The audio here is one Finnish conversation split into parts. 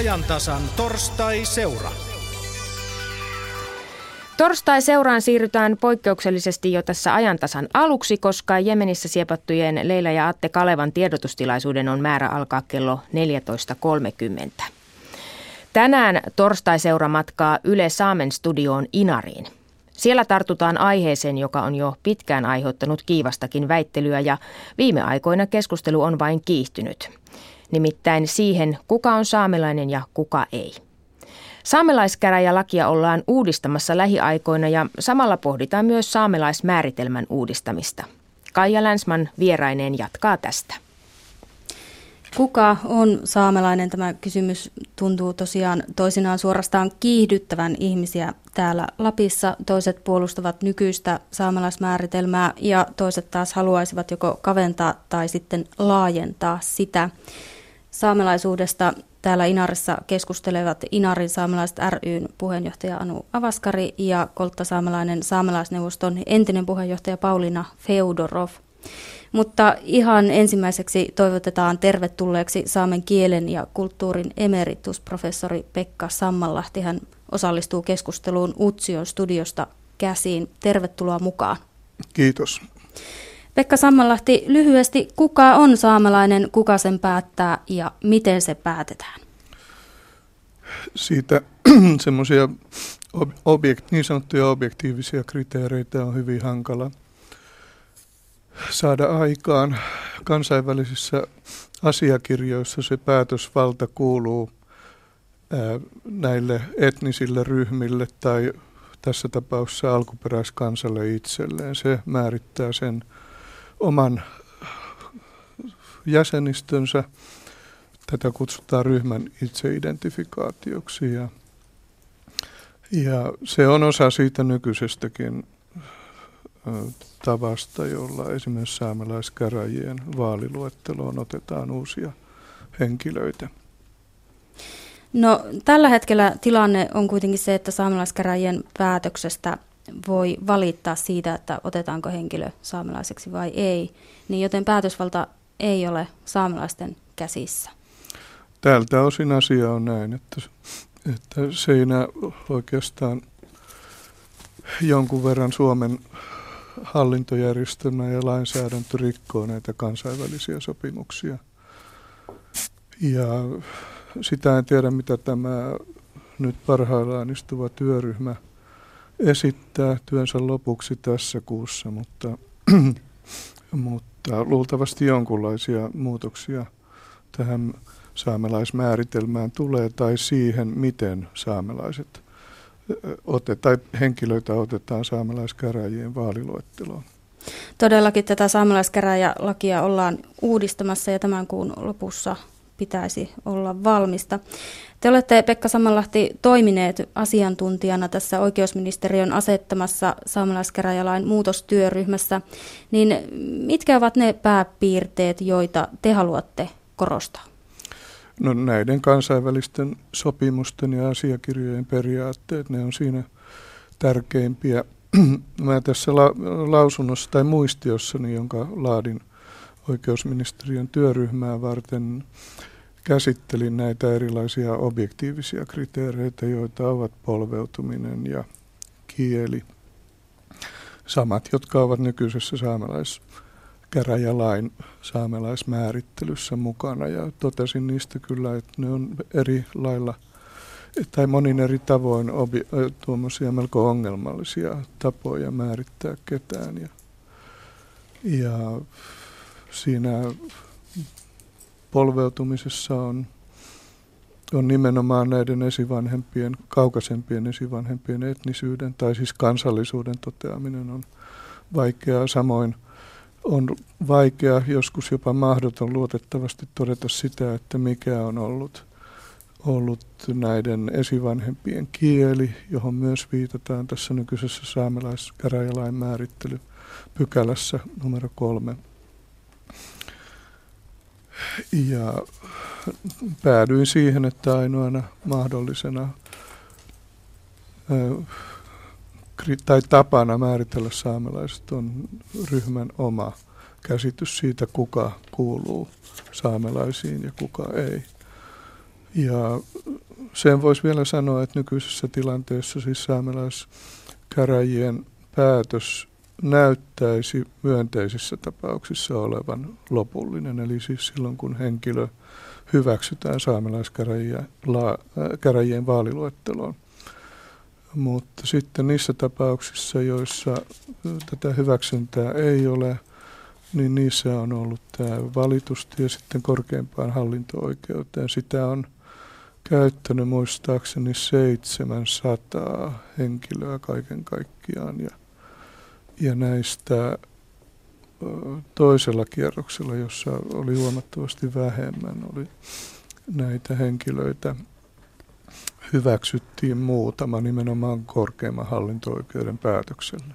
ajantasan torstai-seura. Torstai-seuraan siirrytään poikkeuksellisesti jo tässä ajantasan aluksi, koska Jemenissä siepattujen Leila ja Atte Kalevan tiedotustilaisuuden on määrä alkaa kello 14.30. Tänään torstai-seura matkaa Yle Saamen studioon Inariin. Siellä tartutaan aiheeseen, joka on jo pitkään aiheuttanut kiivastakin väittelyä ja viime aikoina keskustelu on vain kiihtynyt. Nimittäin siihen, kuka on saamelainen ja kuka ei. Saamelaiskäräjälakia ollaan uudistamassa lähiaikoina ja samalla pohditaan myös saamelaismääritelmän uudistamista. Kaija Länsman vieraineen jatkaa tästä. Kuka on saamelainen? Tämä kysymys tuntuu tosiaan toisinaan suorastaan kiihdyttävän ihmisiä täällä Lapissa. Toiset puolustavat nykyistä saamelaismääritelmää ja toiset taas haluaisivat joko kaventaa tai sitten laajentaa sitä. Saamelaisuudesta täällä Inarissa keskustelevat Inarin saamelaiset ryn puheenjohtaja Anu Avaskari ja Kolttasaamelainen saamelaisneuvoston entinen puheenjohtaja Paulina Feudorov. Mutta ihan ensimmäiseksi toivotetaan tervetulleeksi saamen kielen ja kulttuurin emeritusprofessori Pekka Sammallahti. Hän osallistuu keskusteluun Utsion studiosta käsiin. Tervetuloa mukaan. Kiitos. Pekka Sammallahti, lyhyesti, kuka on saamelainen, kuka sen päättää ja miten se päätetään? Siitä semmoisia objekt, niin sanottuja objektiivisia kriteereitä on hyvin hankala saada aikaan. Kansainvälisissä asiakirjoissa se päätösvalta kuuluu näille etnisille ryhmille tai tässä tapauksessa alkuperäiskansalle itselleen. Se määrittää sen oman jäsenistönsä. Tätä kutsutaan ryhmän itseidentifikaatioksi ja, ja se on osa siitä nykyisestäkin tavasta, jolla esimerkiksi saamelaiskäräjien vaaliluetteloon otetaan uusia henkilöitä. No, tällä hetkellä tilanne on kuitenkin se, että saamelaiskäräjien päätöksestä voi valittaa siitä, että otetaanko henkilö saamelaiseksi vai ei, niin joten päätösvalta ei ole saamelaisten käsissä. Tältä osin asia on näin, että, että siinä oikeastaan jonkun verran Suomen hallintojärjestelmä ja lainsäädäntö rikkoo näitä kansainvälisiä sopimuksia. Ja sitä en tiedä, mitä tämä nyt parhaillaan istuva työryhmä – esittää työnsä lopuksi tässä kuussa, mutta, mutta luultavasti jonkunlaisia muutoksia tähän saamelaismääritelmään tulee tai siihen, miten saamelaiset ote, tai henkilöitä otetaan saamelaiskäräjien vaaliluetteloon. Todellakin tätä saamelaiskäräjälakia ollaan uudistamassa ja tämän kuun lopussa pitäisi olla valmista. Te olette, Pekka Samanlahti, toimineet asiantuntijana tässä oikeusministeriön asettamassa saamelaiskäräjälain muutostyöryhmässä. Niin mitkä ovat ne pääpiirteet, joita te haluatte korostaa? No näiden kansainvälisten sopimusten ja asiakirjojen periaatteet, ne on siinä tärkeimpiä. Mä tässä la- lausunnossa tai muistiossani, jonka laadin oikeusministeriön työryhmää varten, käsittelin näitä erilaisia objektiivisia kriteereitä, joita ovat polveutuminen ja kieli. Samat, jotka ovat nykyisessä saamelaiskäräjälain saamelaismäärittelyssä mukana. Ja totesin niistä kyllä, että ne on eri lailla tai monin eri tavoin obi, tuommoisia melko ongelmallisia tapoja määrittää ketään. Ja, ja siinä polveutumisessa on, on nimenomaan näiden esivanhempien, kaukaisempien esivanhempien etnisyyden tai siis kansallisuuden toteaminen on vaikeaa. Samoin on vaikea, joskus jopa mahdoton luotettavasti todeta sitä, että mikä on ollut, ollut näiden esivanhempien kieli, johon myös viitataan tässä nykyisessä saamelaiskäräjälain määrittely pykälässä numero kolme. Ja päädyin siihen, että ainoana mahdollisena tai tapana määritellä saamelaiset on ryhmän oma käsitys siitä, kuka kuuluu saamelaisiin ja kuka ei. Ja sen voisi vielä sanoa, että nykyisessä tilanteessa siis saamelaiskäräjien päätös näyttäisi myönteisissä tapauksissa olevan lopullinen. Eli siis silloin, kun henkilö hyväksytään saamelaiskäräjien vaaliluetteloon. Mutta sitten niissä tapauksissa, joissa tätä hyväksyntää ei ole, niin niissä on ollut tämä valitustie sitten korkeimpaan hallinto-oikeuteen. Sitä on käyttänyt muistaakseni 700 henkilöä kaiken kaikkiaan. Ja, ja näistä toisella kierroksella, jossa oli huomattavasti vähemmän, oli näitä henkilöitä hyväksyttiin muutama nimenomaan korkeimman hallinto-oikeuden päätöksellä.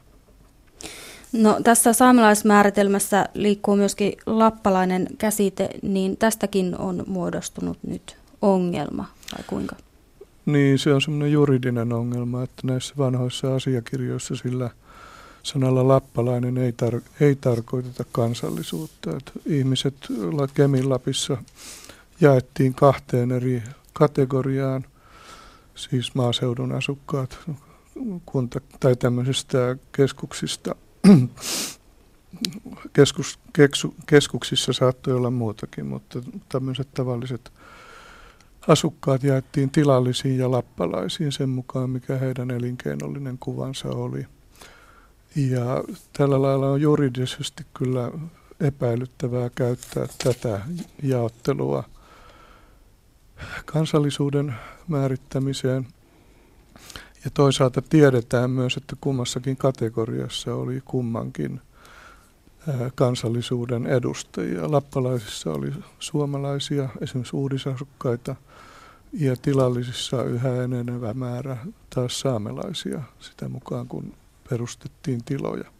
No, tässä saamelaismääritelmässä liikkuu myöskin lappalainen käsite, niin tästäkin on muodostunut nyt ongelma, vai kuinka? Niin, se on semmoinen juridinen ongelma, että näissä vanhoissa asiakirjoissa sillä sanalla lappalainen ei, tar- ei tarkoiteta kansallisuutta. Että ihmiset Kemin Lapissa jaettiin kahteen eri kategoriaan – siis maaseudun asukkaat kunta, tai tämmöisistä keskuksista. Keskus, keksu, keskuksissa saattoi olla muutakin, mutta tämmöiset tavalliset asukkaat jaettiin tilallisiin ja lappalaisiin sen mukaan, mikä heidän elinkeinollinen kuvansa oli. Ja tällä lailla on juridisesti kyllä epäilyttävää käyttää tätä jaottelua kansallisuuden määrittämiseen. Ja toisaalta tiedetään myös, että kummassakin kategoriassa oli kummankin kansallisuuden edustajia. Lappalaisissa oli suomalaisia, esimerkiksi uudisasukkaita, ja tilallisissa yhä enenevä määrä taas saamelaisia sitä mukaan, kun perustettiin tiloja.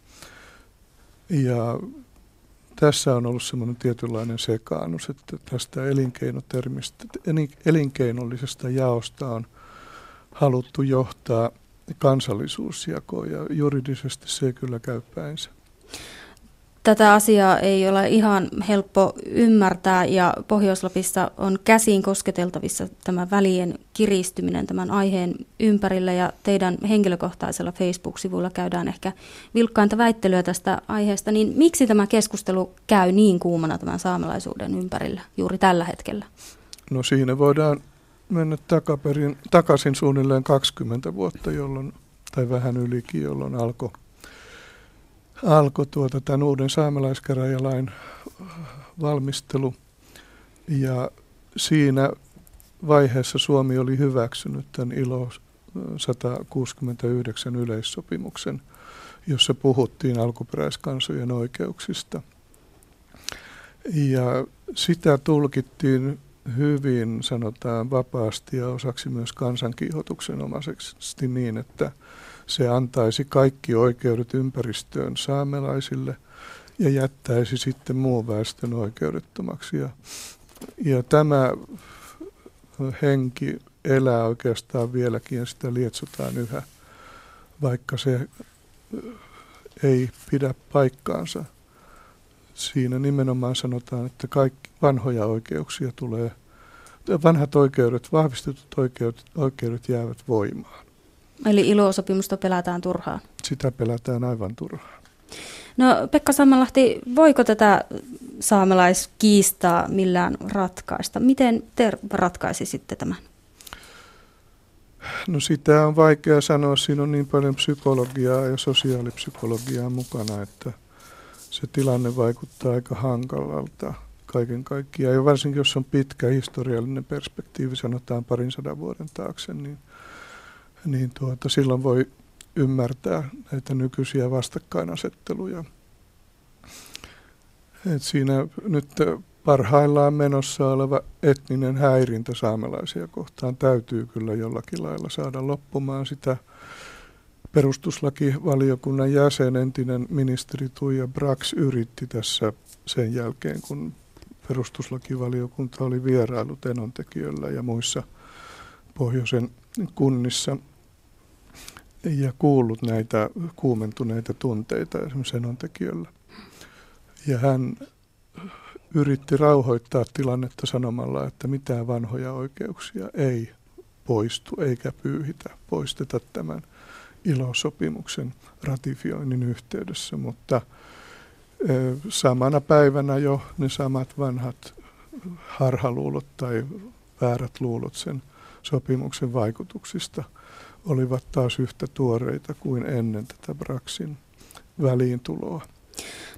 Ja tässä on ollut semmoinen tietynlainen sekaannus, että tästä elinkeinotermistä, elinkeinollisesta jaosta on haluttu johtaa kansallisuusjakoa ja juridisesti se ei kyllä käy päinsä. Tätä asiaa ei ole ihan helppo ymmärtää ja Pohjois-Lapissa on käsiin kosketeltavissa tämä välien kiristyminen tämän aiheen ympärillä ja teidän henkilökohtaisella Facebook-sivuilla käydään ehkä vilkkainta väittelyä tästä aiheesta, niin miksi tämä keskustelu käy niin kuumana tämän saamelaisuuden ympärillä juuri tällä hetkellä? No siinä voidaan mennä takaperin, takaisin suunnilleen 20 vuotta, jolloin, tai vähän ylikin, jolloin alkoi alkoi tuota, tämän uuden saamelaiskäräjälain valmistelu. Ja siinä vaiheessa Suomi oli hyväksynyt tämän ILO 169 yleissopimuksen, jossa puhuttiin alkuperäiskansojen oikeuksista. Ja sitä tulkittiin hyvin, sanotaan vapaasti ja osaksi myös kansankiihotuksen omaisesti niin, että – se antaisi kaikki oikeudet ympäristöön saamelaisille ja jättäisi sitten muun väestön oikeudettomaksi. Ja, ja tämä henki elää oikeastaan vieläkin ja sitä lietsotaan yhä, vaikka se ei pidä paikkaansa. Siinä nimenomaan sanotaan, että kaikki vanhoja oikeuksia tulee, vanhat oikeudet, vahvistetut oikeudet, oikeudet jäävät voimaan. Eli ilosopimusta pelätään turhaan? Sitä pelätään aivan turhaan. No Pekka Sammalahti, voiko tätä saamelaiskiistaa millään ratkaista? Miten te ratkaisisitte tämän? No sitä on vaikea sanoa. Siinä on niin paljon psykologiaa ja sosiaalipsykologiaa mukana, että se tilanne vaikuttaa aika hankalalta kaiken kaikkiaan. Ja varsinkin jos on pitkä historiallinen perspektiivi, sanotaan parin sadan vuoden taakse, niin – niin tuota, silloin voi ymmärtää näitä nykyisiä vastakkainasetteluja. Et siinä nyt parhaillaan menossa oleva etninen häirintä saamelaisia kohtaan täytyy kyllä jollakin lailla saada loppumaan sitä. Perustuslakivaliokunnan jäsen, entinen ministeri Tuija Brax yritti tässä sen jälkeen, kun perustuslakivaliokunta oli vierailut enontekijöllä ja muissa pohjoisen kunnissa ja kuullut näitä kuumentuneita tunteita esimerkiksi senontekijöllä. Ja hän yritti rauhoittaa tilannetta sanomalla, että mitään vanhoja oikeuksia ei poistu eikä pyyhitä, poisteta tämän ilosopimuksen ratifioinnin yhteydessä, mutta samana päivänä jo ne samat vanhat harhaluulot tai väärät luulot sen sopimuksen vaikutuksista olivat taas yhtä tuoreita kuin ennen tätä Braxin väliintuloa.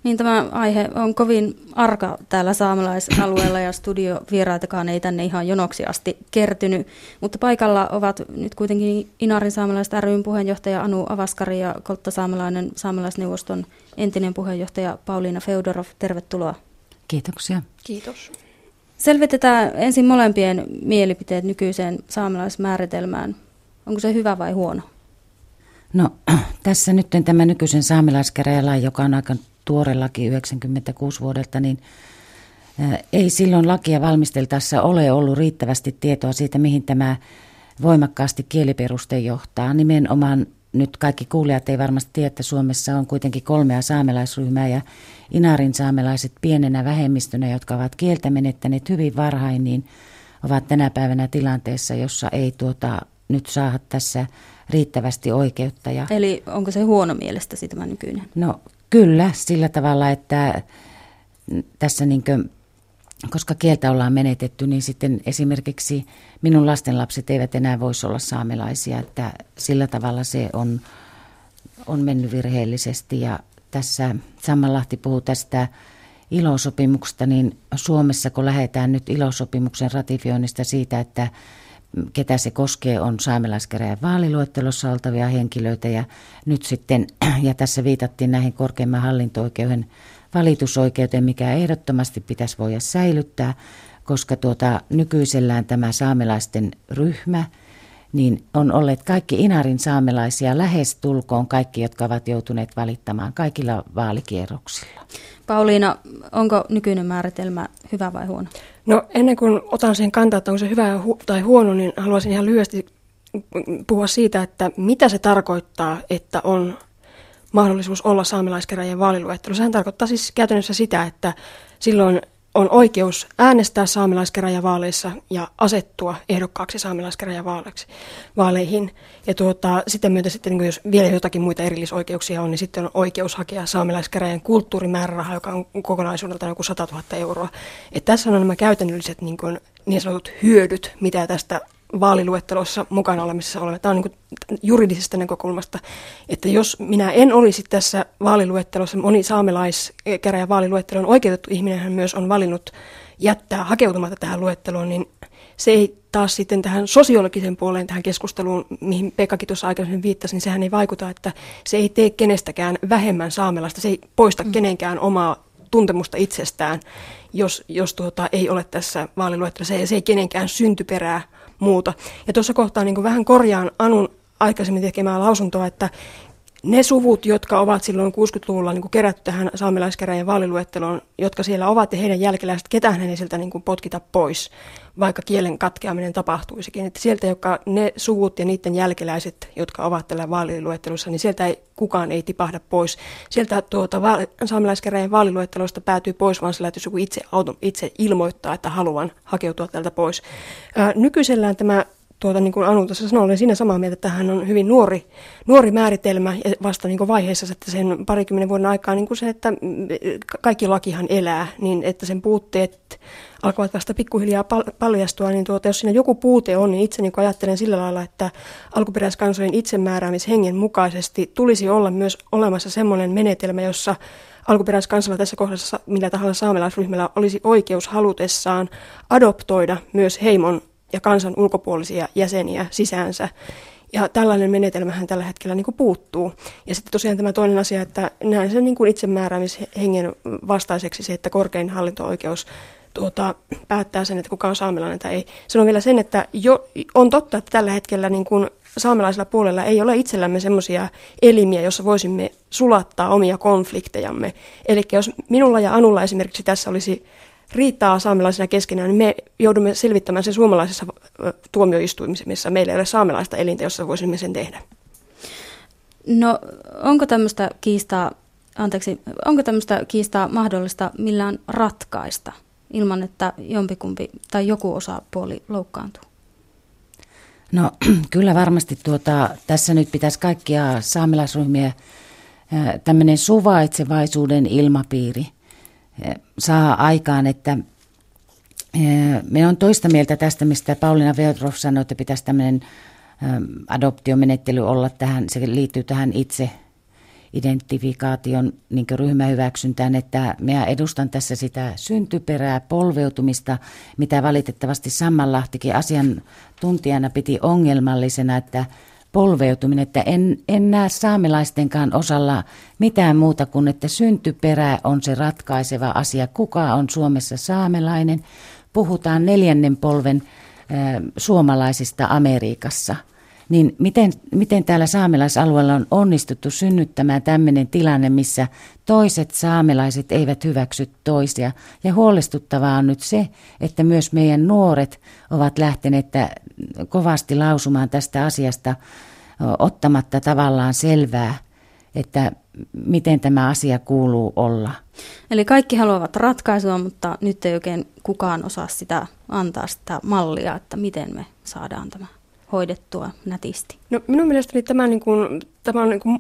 Niin tämä aihe on kovin arka täällä saamelaisalueella ja studiovieraitakaan ei tänne ihan jonoksi asti kertynyt. Mutta paikalla ovat nyt kuitenkin Inarin saamelaiset ryn puheenjohtaja Anu Avaskari ja Koltta saamelainen saamelaisneuvoston entinen puheenjohtaja Pauliina Feodorov. Tervetuloa. Kiitoksia. Kiitos. Selvitetään ensin molempien mielipiteet nykyiseen saamelaismääritelmään. Onko se hyvä vai huono? No tässä nyt tämä nykyisen saamelaiskäräjälain, joka on aika tuore laki 96 vuodelta, niin ei silloin lakia valmisteltaessa ole ollut riittävästi tietoa siitä, mihin tämä voimakkaasti kieliperuste johtaa. Nimenomaan nyt kaikki kuulijat ei varmasti tiedä, että Suomessa on kuitenkin kolmea saamelaisryhmää ja Inarin saamelaiset pienenä vähemmistönä, jotka ovat kieltä menettäneet hyvin varhain, niin ovat tänä päivänä tilanteessa, jossa ei tuota, nyt saa tässä riittävästi oikeutta. Ja... Eli onko se huono mielestäsi tämä nykyinen? No Kyllä, sillä tavalla, että tässä niin kuin, koska kieltä ollaan menetetty, niin sitten esimerkiksi minun lastenlapset eivät enää voisi olla saamelaisia, että sillä tavalla se on, on mennyt virheellisesti. Ja tässä Sammanlahti puhuu tästä ilosopimuksesta, niin Suomessa kun lähdetään nyt ilosopimuksen ratifioinnista siitä, että ketä se koskee, on saamelaiskäräjän vaaliluettelossa oltavia henkilöitä ja nyt sitten, ja tässä viitattiin näihin korkeimman hallinto-oikeuden valitusoikeuteen, mikä ehdottomasti pitäisi voida säilyttää, koska tuota, nykyisellään tämä saamelaisten ryhmä, niin on olleet kaikki Inarin saamelaisia lähes tulkoon kaikki, jotka ovat joutuneet valittamaan kaikilla vaalikierroksilla. Pauliina, onko nykyinen määritelmä hyvä vai huono? No ennen kuin otan sen kantaa, että onko se hyvä tai huono, niin haluaisin ihan lyhyesti puhua siitä, että mitä se tarkoittaa, että on mahdollisuus olla saamelaiskäräjien vaaliluettelo. Sehän tarkoittaa siis käytännössä sitä, että silloin on oikeus äänestää saamelaiskäräjävaaleissa ja asettua ehdokkaaksi saamelaiskäräjävaaleihin. Ja tuota, sitten myötä sitten, niin jos vielä jotakin muita erillisoikeuksia on, niin sitten on oikeus hakea saamelaiskäräjän kulttuurimääräraha, joka on kokonaisuudelta joku 100 000 euroa. Et tässä on nämä käytännölliset niin, kuin, niin sanotut hyödyt, mitä tästä vaaliluettelossa mukana olemisessa olemme. Tämä on niin juridisesta näkökulmasta, että jos minä en olisi tässä vaaliluettelossa, moni saamelaiskäräjä vaaliluettelon oikeutettu ihminen hän myös on valinnut jättää hakeutumatta tähän luetteloon, niin se ei taas sitten tähän sosiologisen puoleen, tähän keskusteluun, mihin Pekkakin tuossa aikaisemmin viittasi, niin sehän ei vaikuta, että se ei tee kenestäkään vähemmän saamelaista, se ei poista mm. kenenkään omaa tuntemusta itsestään, jos, jos tuota, ei ole tässä vaaliluettelossa, se, se ei kenenkään syntyperää muuta. Ja tuossa kohtaa niin vähän korjaan Anun aikaisemmin tekemää lausuntoa, että ne suvut, jotka ovat silloin 60-luvulla niin kerätty tähän saamelaiskäräjien vaaliluetteloon, jotka siellä ovat ja heidän jälkeläiset, ketään ei sieltä niin potkita pois, vaikka kielen katkeaminen tapahtuisikin. Että sieltä, jotka ne suvut ja niiden jälkeläiset, jotka ovat tällä vaaliluettelossa, niin sieltä ei, kukaan ei tipahda pois. Sieltä tuota, va- saamelaiskäräjien vaaliluettelosta päätyy pois, vaan sillä joku itse, auto, itse ilmoittaa, että haluan hakeutua tältä pois. Ää, nykyisellään tämä tuota, niin kuin Anu tuossa sanoi, olen siinä samaa mieltä, että tähän on hyvin nuori, nuori määritelmä ja vasta niin kuin vaiheessa, että sen parikymmenen vuoden aikaa niin kuin se, että kaikki lakihan elää, niin että sen puutteet alkavat vasta pikkuhiljaa paljastua, niin tuota, jos siinä joku puute on, niin itse niin ajattelen sillä lailla, että alkuperäiskansojen itsemääräämishengen mukaisesti tulisi olla myös olemassa semmoinen menetelmä, jossa alkuperäiskansalla tässä kohdassa millä tahansa saamelaisryhmällä olisi oikeus halutessaan adoptoida myös heimon ja kansan ulkopuolisia jäseniä sisäänsä. Ja tällainen menetelmähän tällä hetkellä niin kuin puuttuu. Ja sitten tosiaan tämä toinen asia, että näen sen niin kuin itsemääräämishengen vastaiseksi se, että korkein hallinto-oikeus tuota, päättää sen, että kuka on saamelainen tai ei. Sanon vielä sen, että jo, on totta, että tällä hetkellä niin kuin saamelaisella puolella ei ole itsellämme semmoisia elimiä, jossa voisimme sulattaa omia konfliktejamme. Eli jos minulla ja Anulla esimerkiksi tässä olisi riittää saamelaisena keskenään, niin me joudumme selvittämään sen suomalaisessa tuomioistuimissa, missä meillä ei ole saamelaista elintä, jossa voisimme sen tehdä. No onko tämmöistä kiistaa, anteeksi, onko tämmöistä kiistaa mahdollista millään ratkaista? ilman, että jompikumpi tai joku osapuoli loukkaantuu? No kyllä varmasti tuota, tässä nyt pitäisi kaikkia saamelaisryhmiä tämmöinen suvaitsevaisuuden ilmapiiri saa aikaan, että me on toista mieltä tästä, mistä Pauliina Veotrov sanoi, että pitäisi tämmöinen adoptiomenettely olla tähän, se liittyy tähän itse identifikaation niin ryhmähyväksyntään, että minä edustan tässä sitä syntyperää, polveutumista, mitä valitettavasti Sammanlahtikin asiantuntijana piti ongelmallisena, että polveutuminen, että en, en näe saamelaistenkaan osalla mitään muuta kuin, että syntyperä on se ratkaiseva asia. Kuka on Suomessa saamelainen? Puhutaan neljännen polven äh, suomalaisista Amerikassa – niin miten, miten täällä saamelaisalueella on onnistuttu synnyttämään tämmöinen tilanne, missä toiset saamelaiset eivät hyväksy toisia. Ja huolestuttavaa on nyt se, että myös meidän nuoret ovat lähteneet kovasti lausumaan tästä asiasta ottamatta tavallaan selvää, että miten tämä asia kuuluu olla. Eli kaikki haluavat ratkaisua, mutta nyt ei oikein kukaan osaa sitä antaa sitä mallia, että miten me saadaan tämä hoidettua nätisti? No, minun mielestäni tämä, niin kuin, tämä on niin kuin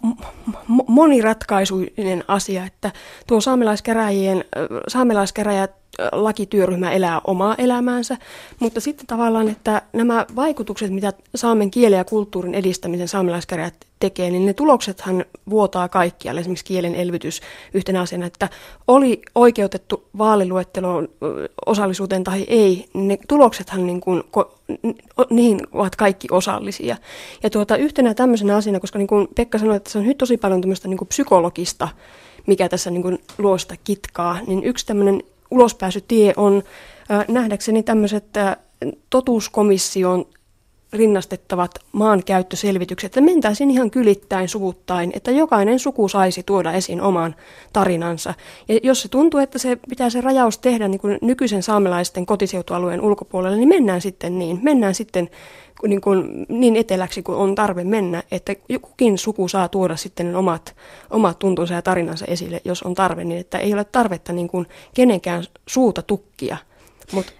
moniratkaisuinen asia, että tuo saamelaiskäräjien, saamelaiskäräjät lakityöryhmä elää omaa elämäänsä, mutta sitten tavallaan, että nämä vaikutukset, mitä saamen kielen ja kulttuurin edistämisen saamelaiskäräjät tekee, niin ne tuloksethan vuotaa kaikkialle. Esimerkiksi kielen elvytys yhtenä asiana, että oli oikeutettu vaaliluetteloon osallisuuteen tai ei, ne tuloksethan niin kuin, niihin ovat kaikki osallisia. Ja tuota, yhtenä tämmöisenä asiana, koska niin kuin Pekka sanoi, että se on nyt tosi paljon tämmöistä niin kuin psykologista, mikä tässä niin kuin luo sitä kitkaa, niin yksi tämmöinen ulospääsytie on nähdäkseni tämmöiset totuuskomission rinnastettavat maankäyttöselvitykset, että mentäisiin ihan kylittäin suvuttain, että jokainen suku saisi tuoda esiin oman tarinansa. Ja jos se tuntuu, että se pitää se rajaus tehdä niin kuin nykyisen saamelaisten kotiseutualueen ulkopuolelle, niin mennään sitten niin. Mennään sitten niin, kuin, niin eteläksi kuin on tarve mennä, että kukin suku saa tuoda sitten omat, omat tuntunsa ja tarinansa esille, jos on tarve, niin että ei ole tarvetta niin kuin kenenkään suuta tukkia. Mutta,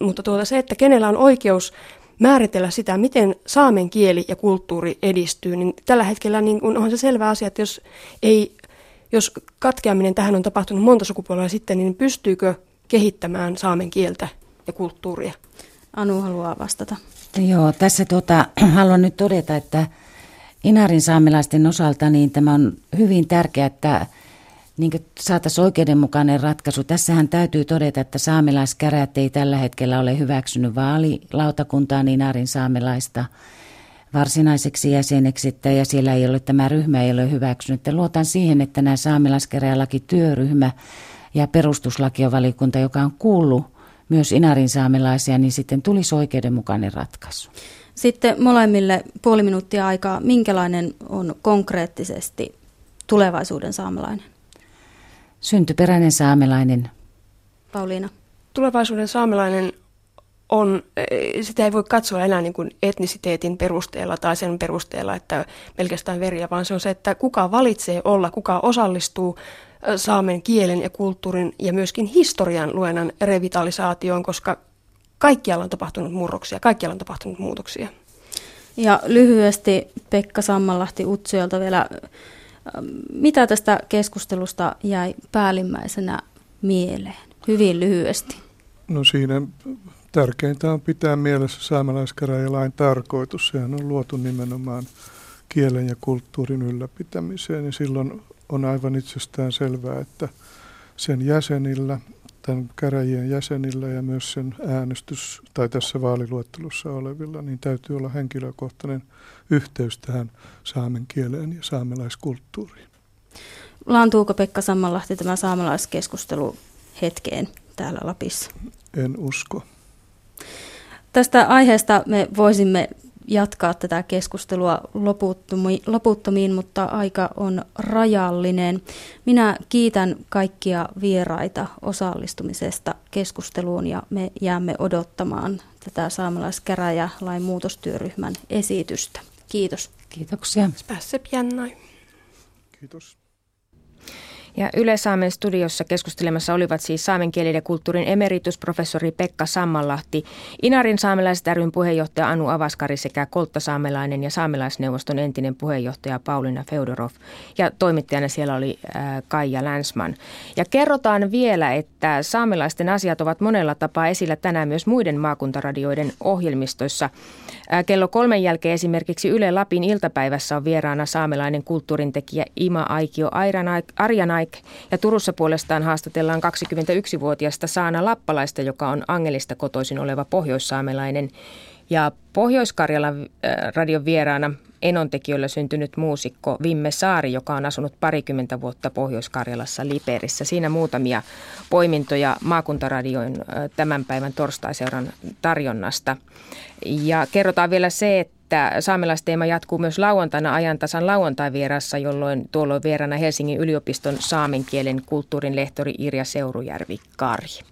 mutta tuota, se, että kenellä on oikeus määritellä sitä, miten saamen kieli ja kulttuuri edistyy, niin tällä hetkellä niin onhan se selvä asia, että jos, ei, jos katkeaminen tähän on tapahtunut monta sukupolvea sitten, niin pystyykö kehittämään saamen kieltä ja kulttuuria? Anu haluaa vastata. Joo, tässä tuota, haluan nyt todeta, että Inarin saamelaisten osalta niin tämä on hyvin tärkeää, että niin saataisiin oikeudenmukainen ratkaisu. Tässähän täytyy todeta, että saamelaiskäräjät ei tällä hetkellä ole hyväksynyt vaalilautakuntaa Inarin saamelaista varsinaiseksi jäseneksi, että, ja siellä ei ole, tämä ryhmä ei ole hyväksynyt. Että luotan siihen, että nämä saamelaiskäräjälaki työryhmä ja perustuslakiovalikunta, joka on kuullut myös Inarin saamelaisia, niin sitten tulisi oikeudenmukainen ratkaisu. Sitten molemmille puoli minuuttia aikaa. Minkälainen on konkreettisesti tulevaisuuden saamelainen? Syntyperäinen saamelainen. Pauliina. Tulevaisuuden saamelainen on, sitä ei voi katsoa enää niin kuin etnisiteetin perusteella tai sen perusteella, että pelkästään veriä, vaan se on se, että kuka valitsee olla, kuka osallistuu saamen kielen ja kulttuurin ja myöskin historian luennan revitalisaatioon, koska kaikkialla on tapahtunut murroksia, kaikkialla on tapahtunut muutoksia. Ja lyhyesti Pekka Sammanlahti Utsjoelta vielä, mitä tästä keskustelusta jäi päällimmäisenä mieleen? Hyvin lyhyesti. No siinä tärkeintä on pitää mielessä saamelaiskäräjälain tarkoitus. Sehän on luotu nimenomaan kielen ja kulttuurin ylläpitämiseen, niin silloin on aivan itsestään selvää, että sen jäsenillä, tämän käräjien jäsenillä ja myös sen äänestys- tai tässä vaaliluettelussa olevilla, niin täytyy olla henkilökohtainen yhteys tähän saamen kieleen ja saamelaiskulttuuriin. Laantuuko Pekka Sammanlahti tämä saamelaiskeskustelu hetkeen täällä Lapissa? En usko. Tästä aiheesta me voisimme jatkaa tätä keskustelua loputtomiin, mutta aika on rajallinen. Minä kiitän kaikkia vieraita osallistumisesta keskusteluun ja me jäämme odottamaan tätä saamelaiskäräjälain muutostyöryhmän esitystä. Kiitos. Kiitoksia. Kiitos. Ja Yle Saamen studiossa keskustelemassa olivat siis saamen kielen ja kulttuurin emeritusprofessori Pekka Sammanlahti, Inarin saamelaiset ryn puheenjohtaja Anu Avaskari sekä Kolttasaamelainen ja saamelaisneuvoston entinen puheenjohtaja Paulina Feudorov. Ja toimittajana siellä oli äh, Kaija Länsman. Ja kerrotaan vielä, että saamelaisten asiat ovat monella tapaa esillä tänään myös muiden maakuntaradioiden ohjelmistoissa. Äh, kello kolmen jälkeen esimerkiksi Yle Lapin iltapäivässä on vieraana saamelainen kulttuurintekijä Ima Aikio Arjanaik ja Turussa puolestaan haastatellaan 21-vuotiaasta Saana Lappalaista, joka on Angelista kotoisin oleva pohjoissaamelainen. Ja Pohjois-Karjalan äh, radion vieraana enontekijöllä syntynyt muusikko Vimme Saari, joka on asunut parikymmentä vuotta Pohjois-Karjalassa Liperissä. Siinä muutamia poimintoja maakuntaradioin äh, tämän päivän torstaiseuran tarjonnasta. Ja kerrotaan vielä se, että että saamelaisteema jatkuu myös lauantaina ajantasan lauantai-vierassa, jolloin tuolloin vieraana Helsingin yliopiston saamenkielen kulttuurin lehtori Irja Seurujärvi Kari.